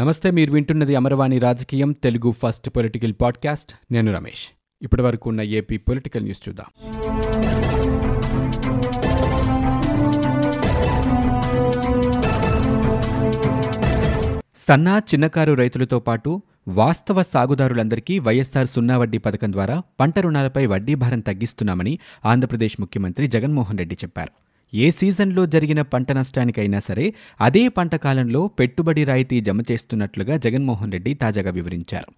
నమస్తే మీరు వింటున్నది అమరవాణి రాజకీయం తెలుగు ఫస్ట్ పొలిటికల్ పాడ్కాస్ట్. నేను రమేష్. ఇప్పటి వరకు ఉన్న ఏపీ పొలిటికల్ న్యూస్ చూద్దాం. సన్నా చిన్నకారు రైతులతో పాటు వాస్తవ సాగుదారులందరికీ వైఎస్సార్ సున్నా వడ్డీ పథకం ద్వారా పంట రుణాలపై వడ్డీ భారం తగ్గిస్తున్నామని ఆంధ్రప్రదేశ్ ముఖ్యమంత్రి జగన్మోహన్ రెడ్డి చెప్పారు. ఏ సీజన్లో జరిగిన పంట నష్టానికైనా సరే అదే పంట కాలంలో పెట్టుబడి రాయితీ జమ చేస్తున్నట్లుగా జగన్మోహన్ రెడ్డి తాజాగా వివరించారు.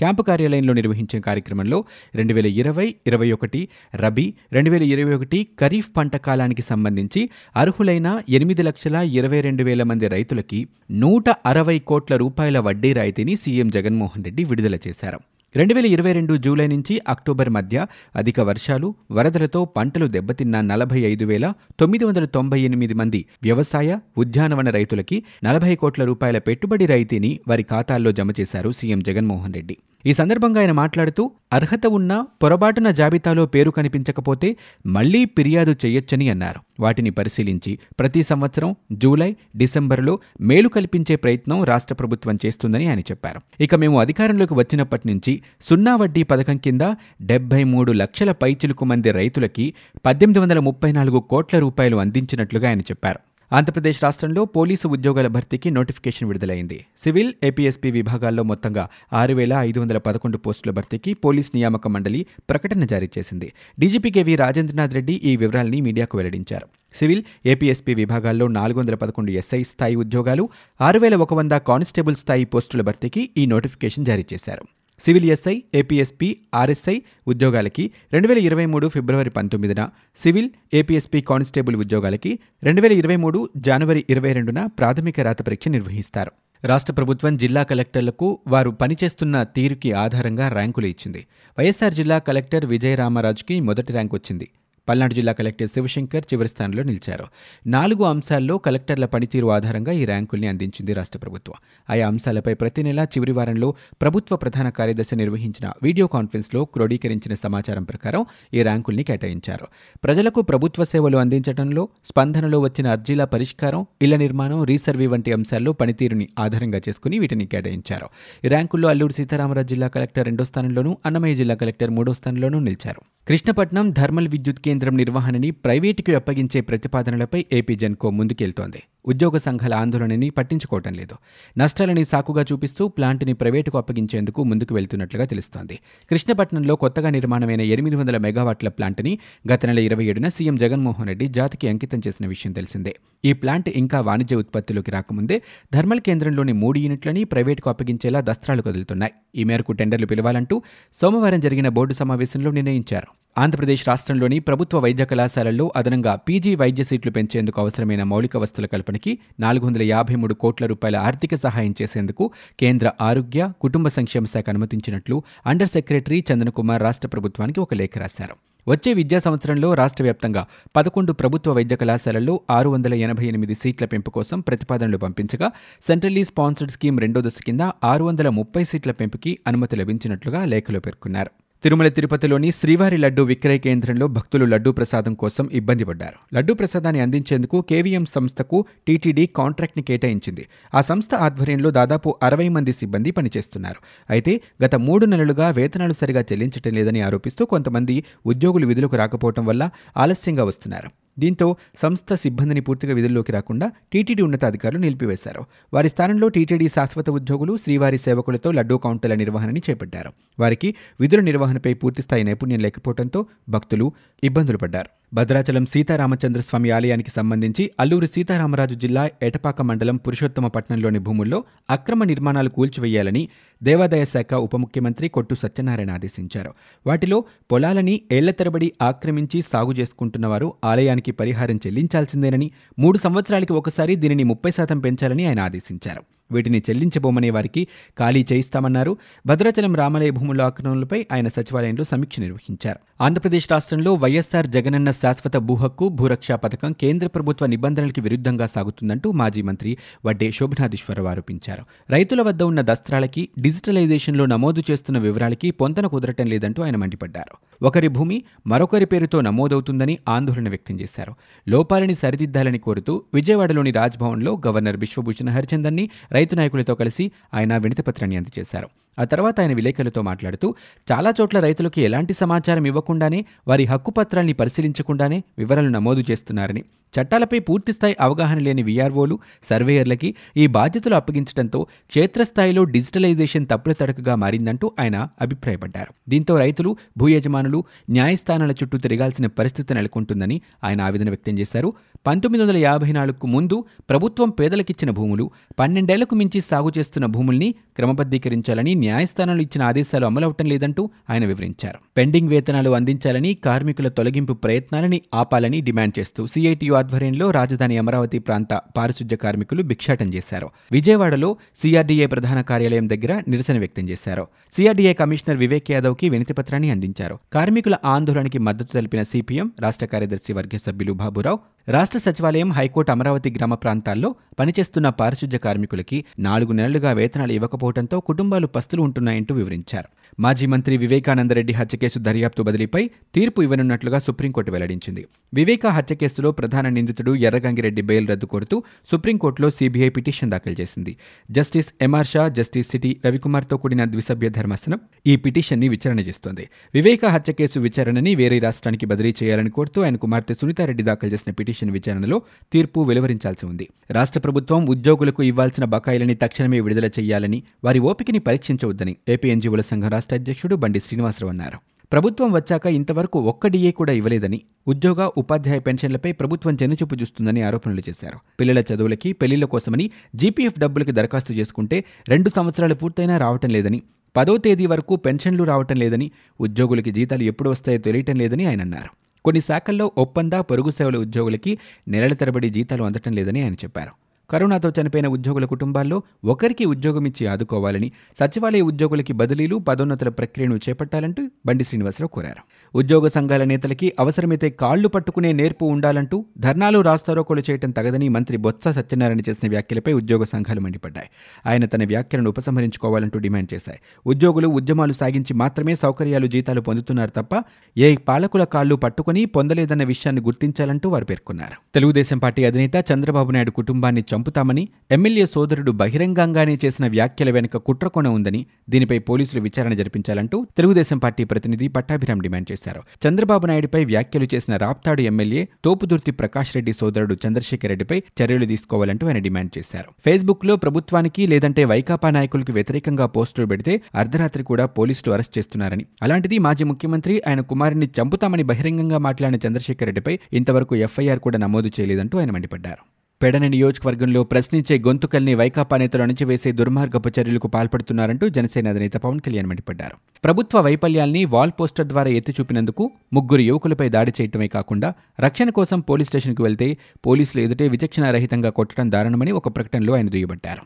క్యాంపు కార్యాలయంలో నిర్వహించిన కార్యక్రమంలో రెండు వేల ఇరవై ఇరవై ఒకటి రబీ రెండు వేల ఇరవై ఒకటి ఖరీఫ్ పంట కాలానికి సంబంధించి అర్హులైన ఎనిమిది లక్షల ఇరవై రెండు వేల మంది రైతులకి నూట అరవై కోట్ల రూపాయల వడ్డీ రాయితీని సీఎం జగన్మోహన్ రెడ్డి విడుదల చేశారు. రెండు వేల ఇరవై రెండు జూలై నుంచి అక్టోబర్ మధ్య అధిక వర్షాలు వరదలతో పంటలు దెబ్బతిన్న నలభై ఐదు వేల తొమ్మిది వందల తొంభై ఎనిమిది మంది వ్యవసాయ ఉద్యానవన రైతులకి నలభై కోట్ల రూపాయల పెట్టుబడి రాయితీని వారి ఖాతాల్లో జమ చేశారు సీఎం జగన్మోహన్ రెడ్డి. ఈ సందర్భంగా ఆయన మాట్లాడుతూ అర్హత ఉన్న పొరపాటున జాబితాలో పేరు కనిపించకపోతే మళ్ళీ ఫిర్యాదు చేయొచ్చని అన్నారు. వాటిని పరిశీలించి ప్రతి సంవత్సరం జూలై డిసెంబర్లో మేలు కల్పించే ప్రయత్నం రాష్ట్ర ప్రభుత్వం చేస్తుందని ఆయన చెప్పారు. ఇక మేము అధికారంలోకి వచ్చినప్పటి నుంచి సున్నా వడ్డీ పథకం కింద డెబ్బై మూడు లక్షల పైచిలుకు మంది రైతులకి పద్దెనిమిది వందల ముప్పై నాలుగు కోట్ల రూపాయలు అందించినట్లుగా ఆయన చెప్పారు. ఆంధ్రప్రదేశ్ రాష్ట్రంలో పోలీసు ఉద్యోగాల భర్తీకి నోటిఫికేషన్ విడుదలైంది. సివిల్ ఏపీఎస్పీ విభాగాల్లో మొత్తంగా ఆరు వేల ఐదు వందల పదకొండు పోస్టుల భర్తీకి పోలీస్ నియామక మండలి ప్రకటన జారీ చేసింది. డీజీపీ కేవీ రాజేంద్రనాథ్ రెడ్డి ఈ వివరాలని మీడియాకు వెల్లడించారు. సివిల్ ఏపీఎస్పీ విభాగాల్లో నాలుగు వందల పదకొండు ఎస్ఐ స్థాయి ఉద్యోగాలు ఆరు వేల ఒక వంద కానిస్టేబుల్ స్థాయి పోస్టుల భర్తీకి ఈ నోటిఫికేషన్ జారీ చేశారు. సివిల్ ఎస్ఐ ఏపీఎస్పీ ఆర్ఎస్ఐ ఉద్యోగాలకి రెండు వేల ఇరవై మూడు ఫిబ్రవరి పంతొమ్మిదిన సివిల్ ఏపీఎస్పీ కానిస్టేబుల్ ఉద్యోగాలకి రెండు వేల ఇరవై మూడు జనవరి ఇరవై రెండున ప్రాథమిక రాత పరీక్ష నిర్వహిస్తారు. రాష్ట్ర ప్రభుత్వం జిల్లా కలెక్టర్లకు వారు పనిచేస్తున్న తీరుకి ఆధారంగా ర్యాంకులు ఇచ్చింది. వైఎస్సార్ జిల్లా కలెక్టర్ విజయ రామరాజుకి మొదటి ర్యాంక్ వచ్చింది. పల్నాడు జిల్లా కలెక్టర్ శివశంకర్ చివరి స్థానంలో నిలిచారు. నాలుగు అంశాల్లో కలెక్టర్ల పనితీరు ఆధారంగా ఈ ర్యాంకుల్ని అందించింది రాష్ట్ర ప్రభుత్వం. ఆయా అంశాలపై ప్రతి నెల చివరి వారంలో ప్రభుత్వ ప్రధాన కార్యదర్శి నిర్వహించిన వీడియో కాన్ఫరెన్స్లో క్రోడీకరించిన సమాచారం ప్రకారం ఈ ర్యాంకుల్ని కేటాయించారు. ప్రజలకు ప్రభుత్వ సేవలు అందించడంలో స్పందనలో వచ్చిన అర్జీల పరిష్కారం ఇళ్ళ నిర్మాణం రీసర్వే వంటి అంశాల్లో పనితీరుని ఆధారంగా చేసుకుని వీటిని కేటాయించారు. ఈ ర్యాంకుల్లో అల్లూరు సీతారామరాజు జిల్లా కలెక్టర్ రెండో స్థానంలోనూ అన్నమయ్య జిల్లా కలెక్టర్ మూడో స్థానంలోనూ నిలిచారు. కృష్ణపట్నం ధర్మల్ విద్యుత్ కేంద్రం నిర్వహణని ప్రైవేటుకు అప్పగించే ప్రతిపాదనలపై ఏపీ జెన్కో ముందుకెళ్తోంది. ఉద్యోగ సంఘాల ఆందోళనని పట్టించుకోవటం లేదు. నష్టాలని సాకుగా చూపిస్తూ ప్లాంట్ని ప్రైవేటుకు అప్పగించేందుకు ముందుకు వెళ్తున్నట్లుగా తెలుస్తోంది. కృష్ణపట్నంలో కొత్తగా నిర్మాణమైన ఎనిమిది వందల మెగావాట్ల ప్లాంట్ని గత నెల ఇరవై ఏడున సీఎం జగన్మోహన్ రెడ్డి జాతికి అంకితం చేసిన విషయం తెలిసిందే. ఈ ప్లాంట్ ఇంకా వాణిజ్య ఉత్పత్తిలోకి రాకముందే థర్మల్ కేంద్రంలోని మూడు యూనిట్లని ప్రైవేటుకు అప్పగించేలా దస్త్రాలు కదులుతున్నాయి. ఈ మేరకు టెండర్లు పిలవాలంటూ సోమవారం జరిగిన బోర్డు సమావేశంలో నిర్ణయించారు. ఆంధ్రప్రదేశ్ రాష్ట్రంలోని ప్రభుత్వ వైద్య కళాశాలల్లో అదనంగా పీజీ వైద్య సీట్లు పెంచేందుకు అవసరమైన మౌలిక వసతుల కల్పనకి నాలుగు వందల యాభై మూడు కోట్ల రూపాయల ఆర్థిక సహాయం చేసేందుకు కేంద్ర ఆరోగ్య కుటుంబ సంక్షేమ శాఖ అనుమతించినట్లు అండర్ సెక్రటరీ చందనకుమార్ రాష్ట్ర ప్రభుత్వానికి ఒక లేఖ రాశారు. వచ్చే విద్యా సంవత్సరంలో రాష్ట్ర వ్యాప్తంగా పదకొండు ప్రభుత్వ వైద్య కళాశాలల్లో ఆరు వందల ఎనభై ఎనిమిది సీట్ల పెంపు కోసం ప్రతిపాదనలు పంపించగా సెంట్రల్లీ స్పాన్సర్డ్ స్కీమ్ రెండో దశ కింద ఆరు వందల ముప్పై సీట్ల పెంపుకి అనుమతి లభించినట్లుగా లేఖలో పేర్కొన్నారు. తిరుమల తిరుపతిలోని శ్రీవారి లడ్డు విక్రయ కేంద్రంలో భక్తులు లడ్డూ ప్రసాదం కోసం ఇబ్బంది పడ్డారు. లడ్డూ ప్రసాదాన్ని అందించేందుకు కేవీఎం సంస్థకు టీటీడీ కాంట్రాక్ట్ని కేటాయించింది. ఆ సంస్థ ఆధ్వర్యంలో దాదాపు అరవై మంది సిబ్బంది పనిచేస్తున్నారు. అయితే గత మూడు నెలలుగా వేతనాలు సరిగా చెల్లించటం లేదని ఆరోపిస్తూ కొంతమంది ఉద్యోగులు విధులకు రాకపోవడం వల్ల ఆలస్యంగా వస్తున్నారు. దీంతో సంస్థ సిబ్బందిని పూర్తిగా విధుల్లోకి రాకుండా టీటీడీ ఉన్నతాధికారులు నిలిపివేశారు. వారి స్థానంలో టీటీడీ శాశ్వత ఉద్యోగులు శ్రీవారి సేవకులతో లడ్డూ కౌంటర్ల నిర్వహణని చేపట్టారు. వారికి విధుల నిర్వహణపై పూర్తిస్థాయి నైపుణ్యం లేకపోవడంతో భక్తులు ఇబ్బందులు పడ్డారు. భద్రాచలం సీతారామచంద్రస్వామి ఆలయానికి సంబంధించి అల్లూరు సీతారామరాజు జిల్లా ఎటపాక మండలం పురుషోత్తమపట్నంలోని భూముల్లో అక్రమ నిర్మాణాలు కూల్చివేయాలని దేవాదాయ శాఖ ఉప ముఖ్యమంత్రి కొట్టు సత్యనారాయణ ఆదేశించారు. వాటిలో పొలాలని ఏళ్ళ తరబడి ఆక్రమించి సాగు చేసుకుంటున్న వారు ఆలయానికి పరిహారం చెల్లించాల్సిందేనని మూడు సంవత్సరాలకి ఒకసారి దీనిని ముప్పై శాతం పెంచాలని ఆయన ఆదేశించారు. వీటిని చెల్లించబోమనే వారికి ఖాళీ చేయిస్తామన్నారు. భద్రాచలం రామలయ భూముల ఆక్రమణలపై ఆయన సచివాలయంలో సమీక్ష నిర్వహించారు. ఆంధ్రప్రదేశ్ రాష్ట్రంలో వైఎస్సార్ జగనన్న శాశ్వత భూహక్కు భూరక్షా పథకం కేంద్ర ప్రభుత్వ నిబంధనలకి విరుద్ధంగా సాగుతుందంటూ మాజీ మంత్రి వడ్డే శోభనాధీశ్వరరావు ఆరోపించారు. రైతుల వద్ద ఉన్న దస్త్రాలకి డిజిటలైజేషన్లో నమోదు చేస్తున్న వివరాలకి పొంతన కుదరటం లేదంటూ ఆయన మండిపడ్డారు. ఒకరి భూమి మరొకరి పేరుతో నమోదవుతుందని ఆందోళన వ్యక్తం చేశారు. లోపాలని సరిదిద్దాలని కోరుతూ విజయవాడలోని రాజ్భవన్లో గవర్నర్ బిశ్వభూషణ్ హరిచందన్ని రైతు నాయకులతో కలిసి ఆయన వినతిపత్రాన్ని అందజేశారు. ఆ తర్వాత ఆయన విలేకరులతో మాట్లాడుతూ చాలా చోట్ల రైతులకు ఎలాంటి సమాచారం ఇవ్వకుండానే వారి హక్కుపత్రాల్ని పరిశీలించకుండానే వివరాలు నమోదు చేస్తున్నారని చట్టాలపై పూర్తిస్థాయి అవగాహన లేని వీఆర్ఓలు సర్వేయర్లకి ఈ బాధ్యతలు అప్పగించడంతో క్షేత్రస్థాయిలో డిజిటలైజేషన్ తప్పుల తడకగా మారిందంటూ ఆయన అభిప్రాయపడ్డారు. దీంతో రైతులు భూ యజమానులు న్యాయస్థానాల చుట్టూ తిరగాల్సిన పరిస్థితి నెలకొంటుందని ఆయన ఆవేదన వ్యక్తం చేశారు. పంతొమ్మిది వందల యాభై నాలుగుకు ముందు ప్రభుత్వం పేదలకిచ్చిన భూములు పన్నెండేళ్ళకు మించి సాగు చేస్తున్న భూముల్ని క్రమబద్ధీకరించాలని న్యాయస్థానాలు ఇచ్చిన ఆదేశాలు అమలవటం లేదంటూ ఆయన వివరించారు. పెండింగ్ వేతనాలు అందించాలని కార్మికుల తొలగింపు ప్రయత్నాలని ఆపాలని డిమాండ్ చేస్తూ సిఐటియు ఆధ్వర్యంలో రాజధాని అమరావతి ప్రాంత పారిశుధ్య కార్మికులు భిక్షాటం చేశారు. విజయవాడలో సిఆర్డీఏ ప్రధాన కార్యాలయం దగ్గర నిరసన వ్యక్తం చేశారు. సిఆర్డీఏ కమిషనర్ వివేక్ యాదవ్కి వినతిపత్రాన్ని అందించారు. కార్మికుల ఆందోళనకి మద్దతు తెలిపిన సిపిఎం రాష్ట్ర కార్యదర్శి వర్గ సభ్యులు బాబురావు రాష్ట్ర సచివాలయం హైకోర్టు అమరావతి గ్రామ ప్రాంతాల్లో పనిచేస్తున్న పారిశుధ్య కార్మికులకి నాలుగు నెలలుగా వేతనాలు ఇవ్వకపోవడంతో కుటుంబాలు పస్తులు ఉంటున్నాయంటూ వివరించారు. మాజీ మంత్రి వివేకానందరెడ్డి హత్య కేసు దర్యాప్తు బదిలీపై తీర్పు ఇవ్వనున్నట్లుగా సుప్రీంకోర్టు వెల్లడించింది. వివేక హత్య కేసులో ప్రధాన నిందితుడు ఎర్రగంగిరెడ్డి బెయిల్ రద్దు కోరుతూ సుప్రీంకోర్టులో సీబీఐ పిటిషన్ దాఖలు చేసింది. Justice MR Shah justice CT రవికుమార్తో కూడిన ద్విసభ్య ధర్మాసనం ఈ పిటిషన్ని విచారణ చేస్తోంది. వివేక హత్య కేసు విచారణని వేరే రాష్ట్రానికి బదిలీ చేయాలని కోరుతూ ఆయన కుమార్తె సునీతారెడ్డి దాఖలు చేసిన పిటిషన్ విచారణలో తీర్పు వెలువరించాల్సి ఉంది. రాష్ట్ర ప్రభుత్వం ఉద్యోగులకు ఇవ్వాల్సిన బకాయిలని తక్షణమే విడుదల చేయాలని వారి ఓపికని పరీక్షించవద్దని ఏపీ ఎన్జీఓల సంఘం రాష్ట్ర అధ్యక్షుడు బండి శ్రీనివాసరావు అన్నారు. ప్రభుత్వం వచ్చాక ఇంతవరకు ఒక్క డిఏ కూడా ఇవ్వలేదని ఉద్యోగ ఉపాధ్యాయ పెన్షన్లపై ప్రభుత్వం చెన్నుచూపు చూస్తుందని ఆరోపణలు చేశారు. పిల్లల చదువులకి పెళ్ళిళ్ళ కోసమని జీపీఎఫ్ డబ్బులకి దరఖాస్తు చేసుకుంటే రెండు సంవత్సరాలు పూర్తయినా రావటం లేదని పదో తేదీ వరకు పెన్షన్లు రావటం లేదని ఉద్యోగులకి జీతాలు ఎప్పుడు వస్తాయో తెలియటం లేదని ఆయన అన్నారు. కొన్ని శాఖల్లో ఒప్పంద పొరుగు సేవల ఉద్యోగులకి నెలల తరబడి జీతాలు అందటం లేదని ఆయన చెప్పారు. కరోనాతో చనిపోయిన ఉద్యోగుల కుటుంబాల్లో ఒకరికి ఉద్యోగం ఇచ్చి ఆదుకోవాలని సచివాలయ ఉద్యోగులకి బదిలీలు పదోన్నతుల ప్రక్రియను చేపట్టాలంటూ బండి శ్రీనివాసరావు కోరారు. ఉద్యోగ సంఘాల నేతలకి అవసరమైతే కాళ్ళు పట్టుకునే నేర్పు ఉండాలంటూ ధర్నాలు రాస్తారోకోలు చేయడం తగదని మంత్రి బొత్స సత్యనారాయణ చేసిన వ్యాఖ్యలపై ఉద్యోగ సంఘాలు మండిపడ్డాయి. ఆయన తన వ్యాఖ్యలను ఉపసంహరించుకోవాలంటూ డిమాండ్ చేశాయి. ఉద్యోగులు ఉద్యమాలు సాగించి మాత్రమే సౌకర్యాలు జీతాలు పొందుతున్నారు తప్ప ఏ పాలకుల కాళ్ళు పట్టుకుని పొందలేదన్న విషయాన్ని గుర్తించాలంటూ వారు పేర్కొన్నారు. తెలుగుదేశం పార్టీ అధినేత చంద్రబాబు నాయుడు కుటుంబాన్ని చంపుతామని ఎమ్మెల్యే సోదరుడు బహిరంగంగానే చేసిన వ్యాఖ్యల వెనుక కుట్రకొన ఉందని దీనిపై పోలీసులు విచారణ జరిపించాలంటూ తెలుగుదేశం పార్టీ ప్రతినిధి పట్టాభిరామ్ డిమాండ్ చేశారు. చంద్రబాబు నాయుడుపై వ్యాఖ్యలు చేసిన రాప్తాడు ఎమ్మెల్యే తోపుదుర్తి ప్రకాష్ రెడ్డి సోదరుడు చంద్రశేఖర్ రెడ్డిపై చర్యలు తీసుకోవాలంటూ ఆయన డిమాండ్ చేశారు. ఫేస్బుక్లో ప్రభుత్వానికి లేదంటే వైకాపా నాయకులకు వ్యతిరేకంగా పోస్టులు పెడితే అర్ధరాత్రి కూడా పోలీసులు అరెస్ట్ చేస్తున్నారని. అలాంటిది మాజీ ముఖ్యమంత్రి ఆయన కుమారుని చంపుతామని బహిరంగంగా మాట్లాడిన చంద్రశేఖర్ రెడ్డిపై ఇంతవరకు ఎఫ్ఐఆర్ కూడా నమోదు చేయలేదంటూ ఆయన మండిపడ్డారు. పెడన నియోజకవర్గంలో ప్రశ్నించే గొంతుకల్ని వైకాపా నేతలు అణచివేసే దుర్మార్గపు చర్యలకు పాల్పడుతున్నారంటూ జనసేన అధినేత పవన్ కళ్యాణ్ మండిపడ్డారు. ప్రభుత్వ వైఫల్యాల్ని వాల్ పోస్టర్ ద్వారా ఎత్తి చూపినందుకు ముగ్గురు యువకులపై దాడి చేయటమే కాకుండా రక్షణ కోసం పోలీస్ స్టేషన్కు వెళ్తే పోలీసులు ఎదుటే విచక్షణారహితంగా కొట్టడం దారుణమని ఒక ప్రకటనలో ఆయన దుయ్యబట్టారు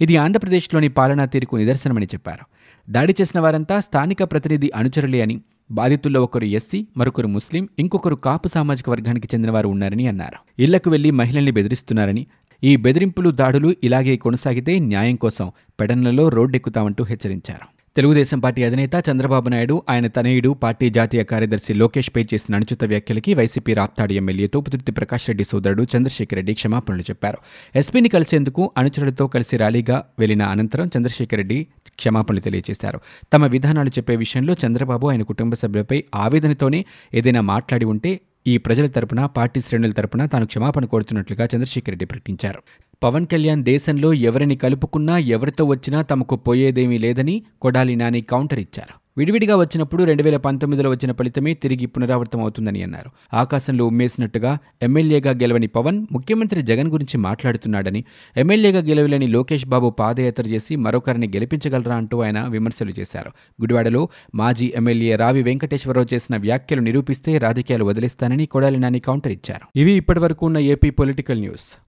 ఇది ఆంధ్రప్రదేశ్లోని పాలనా తీరుకు నిదర్శనమని చెప్పారు. దాడి చేసిన వారంతా స్థానిక ప్రతినిధి అనుచరులే అని బాధితుల్లో ఒకరు ఎస్సీ మరొకరు ముస్లిం ఇంకొకరు కాపు సామాజిక వర్గానికి చెందినవారు ఉన్నారని అన్నారు. ఇళ్ళకు వెళ్ళి మహిళల్ని బెదిరిస్తున్నారని ఈ బెదిరింపులు దాడులు ఇలాగే కొనసాగితే న్యాయం కోసం పెడన్లలో రోడ్డెక్కుతామంటూ హెచ్చరించారు. తెలుగుదేశం పార్టీ అధినేత చంద్రబాబు నాయుడు ఆయన తనయుడు పార్టీ జాతీయ కార్యదర్శి లోకేష్ పై చేసిన అనుచిత వ్యాఖ్యలకి వైసీపీ రాప్తాడు ఎమ్మెల్యే తోపుతుర్తి ప్రకాష్ రెడ్డి సోదరుడు చంద్రశేఖర్ రెడ్డి క్షమాపణలు చెప్పారు. ఎస్పీని కలిసేందుకు అనుచరులతో కలిసి ర్యాలీగా వెళ్ళిన అనంతరం చంద్రశేఖర్ రెడ్డి క్షమాపణలు తెలియజేశారు. తమ విధానాలు చెప్పే విషయంలో చంద్రబాబు ఆయన కుటుంబ సభ్యులపై ఆవేదనతోనే ఏదైనా మాట్లాడి ఉంటే ఈ ప్రజల తరపున పార్టీ శ్రేణుల తరపున తాను క్షమాపణ కోరుతున్నట్లుగా చంద్రశేఖర్ రెడ్డి ప్రకటించారు. పవన్ కళ్యాణ్ దేశంలో ఎవరిని కలుపుకున్నా ఎవరితో వచ్చినా తమకు పోయేదేమీ లేదని కొడాలి నాని కౌంటర్ ఇచ్చారు. విడివిడిగా వచ్చినప్పుడు రెండు వేల పంతొమ్మిదిలో వచ్చిన ఫలితమే తిరిగి పునరావృతం అవుతుందని అన్నారు. ఆకాశంలో ఉమ్మేసినట్టుగా ఎమ్మెల్యేగా గెలవని పవన్ ముఖ్యమంత్రి జగన్ గురించి మాట్లాడుతున్నాడని ఎమ్మెల్యేగా గెలవలేని లోకేష్ బాబు పాదయాత్ర చేసి మరొకరిని గెలిపించగలరా అంటూ ఆయన విమర్శలు చేశారు. గుడివాడలో మాజీ ఎమ్మెల్యే రావి వెంకటేశ్వరరావు చేసిన వ్యాఖ్యలు నిరూపిస్తే రాజకీయాలు వదిలేస్తానని కొడాలి నాని కౌంటర్ ఇచ్చారు. ఇవి ఇప్పటివరకు ఉన్న ఏపీ పొలిటికల్ న్యూస్.